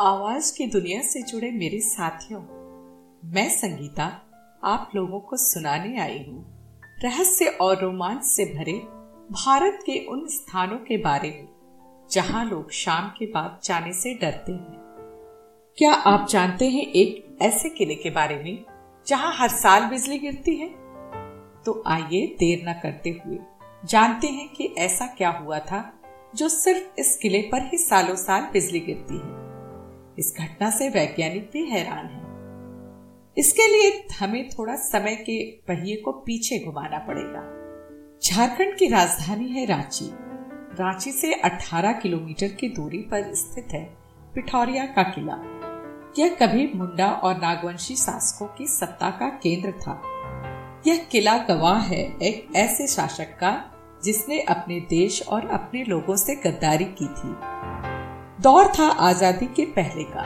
आवाज़ की दुनिया से जुड़े मेरे साथियों, मैं संगीता आप लोगों को सुनाने आई हूँ। रहस्य और रोमांच से भरे भारत के उन स्थानों के बारे में, जहाँ लोग शाम के बाद जाने से डरते हैं। क्या आप जानते हैं एक ऐसे किले के बारे में, जहाँ हर साल बिजली गिरती है? तो आइए देर न करते हुए जानते हैं कि ऐसा क्या हुआ था, जो सिर्फ़ इस किले पर ही सालों साल बिजली गिरती है। इस घटना से वैज्ञानिक भी हैरान हैं। इसके लिए हमें थोड़ा समय के पहिए को पीछे घुमाना पड़ेगा। झारखंड की राजधानी है रांची। रांची से 18 किलोमीटर की दूरी पर स्थित है पिठौरिया का किला। यह कभी मुंडा और नागवंशी शासकों की सत्ता का केंद्र था। यह किला गवाह है एक ऐसे शासक का जिसने अपने देश और अपने लोगों से गद्दारी की थी। दौर था आज़ादी के पहले का।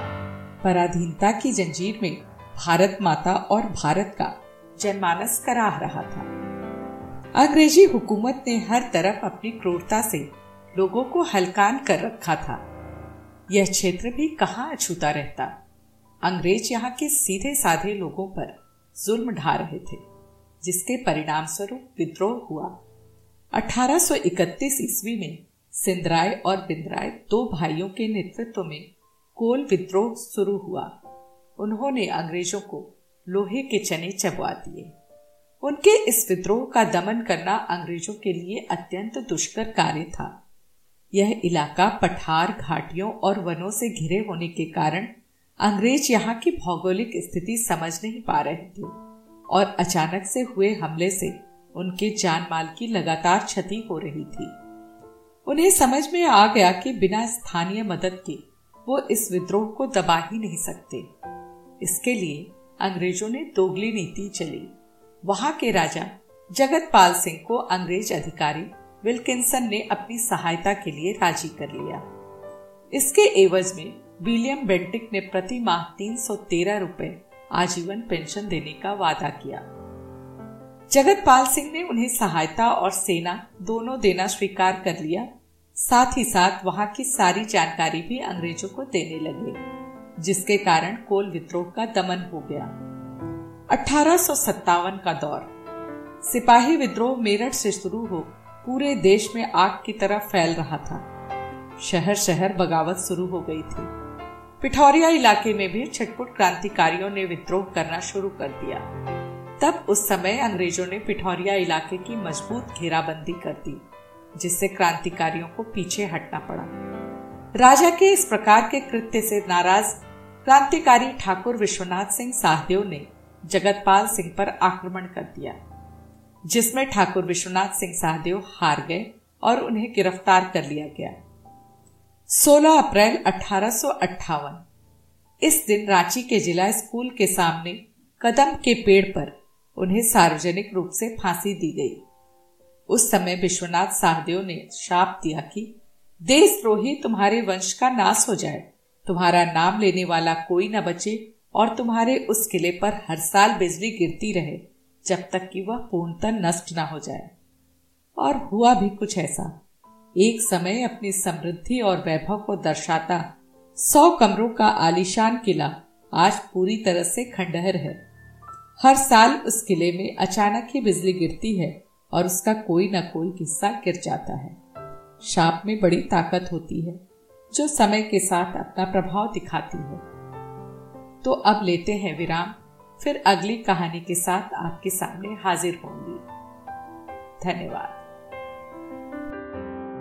पराधीनता की जंजीर में भारत माता और भारत का जनमानस कराह रहा था। अंग्रेज़ी हुकूमत ने हर तरफ़ अपनी क्रूरता से लोगों को हलकान कर रखा था। यह क्षेत्र भी कहाँ अछूता रहता? अंग्रेज़ यहाँ के सीधे साधे लोगों पर जुल्म ढा रहे थे, जिसके परिणाम स्वरूप विद्रोह हुआ। 1831 ईस्वी में सिंधराय और बिंद्राय, दो भाइयों के नेतृत्व में कोल विद्रोह शुरू हुआ। उन्होंने अंग्रेज़ों को लोहे के चने चबवा दिए। उनके इस विद्रोह का दमन करना अंग्रेज़ों के लिए अत्यंत दुष्कर कार्य था। यह इलाका पठार, घाटियों और वनों से घिरे होने के कारण अंग्रेज़ यहाँ की भौगोलिक स्थिति समझ नहीं पा रहे थे और अचानक से हुए हमले से उनके जान माल की लगातार क्षति हो रही थी। उन्हें समझ में आ गया कि बिना स्थानीय मदद के वो इस विद्रोह को दबा ही नहीं सकते। इसके लिए अंग्रेज़ों ने दोगली नीति चली। वहाँ के राजा जगत पाल सिंह को अंग्रेज़ अधिकारी विल्किंसन ने अपनी सहायता के लिए राज़ी कर लिया। इसके एवज में विलियम बेंटिक ने प्रति माह तीन सौ तेरह रुपए आजीवन पेंशन देने का वादा किया। जगतपाल सिंह ने उन्हें सहायता और सेना दोनों देना स्वीकार कर लिया। साथ ही साथ वहाँ की सारी जानकारी भी अंग्रेज़ों को देने लगे, जिसके कारण कोल विद्रोह का दमन हो गया। अठारह सौ सत्तावन का दौर। सिपाही विद्रोह मेरठ से शुरू हो पूरे देश में आग की तरह फैल रहा था। शहर शहर बगावत शुरू हो गई थी। पिठौरिया इलाके में भी छटपुट क्रांतिकारियों ने विद्रोह करना शुरू कर दिया। तब उस समय अंग्रेज़ों ने पिठौरिया इलाके की मज़बूत घेराबंदी कर दी, जिससे क्रांतिकारियों को पीछे हटना पड़ा। राजा के इस प्रकार के कृत्य से नाराज़ क्रांतिकारी ठाकुर विश्वनाथ सिंह साहदेव ने जगतपाल सिंह पर आक्रमण कर दिया, जिसमें ठाकुर विश्वनाथ सिंह साहदेव हार गए और उन्हें गिरफ़्तार कर लिया गया। 16 अप्रैल अठारह इस दिन रांची के जिला स्कूल के सामने कदम के पेड़ पर उन्हें सार्वजनिक रूप से फांसी दी गई। उस समय विश्वनाथ साहदेव ने शाप दिया कि, देशद्रोही तुम्हारे वंश का नाश हो जाए। तुम्हारा नाम लेने वाला कोई न बचे और तुम्हारे उस किले पर हर साल बिजली गिरती रहे, जब तक कि वह पूर्णतः नष्ट न हो जाए। और हुआ भी कुछ ऐसा। एक समय अपनी समृद्धि और वैभव को दर्शाता सौ कमरों का आलीशान किला आज पूरी तरह से खंडहर है। हर साल उस किले में अचानक ही बिजली गिरती है और उसका कोई ना कोई हिस्सा गिर जाता है। शाप में बड़ी ताकत होती है, जो समय के साथ अपना प्रभाव दिखाती है। तो अब लेते हैं विराम, फिर अगली कहानी के साथ आपके सामने हाजिर होंगी। धन्यवाद।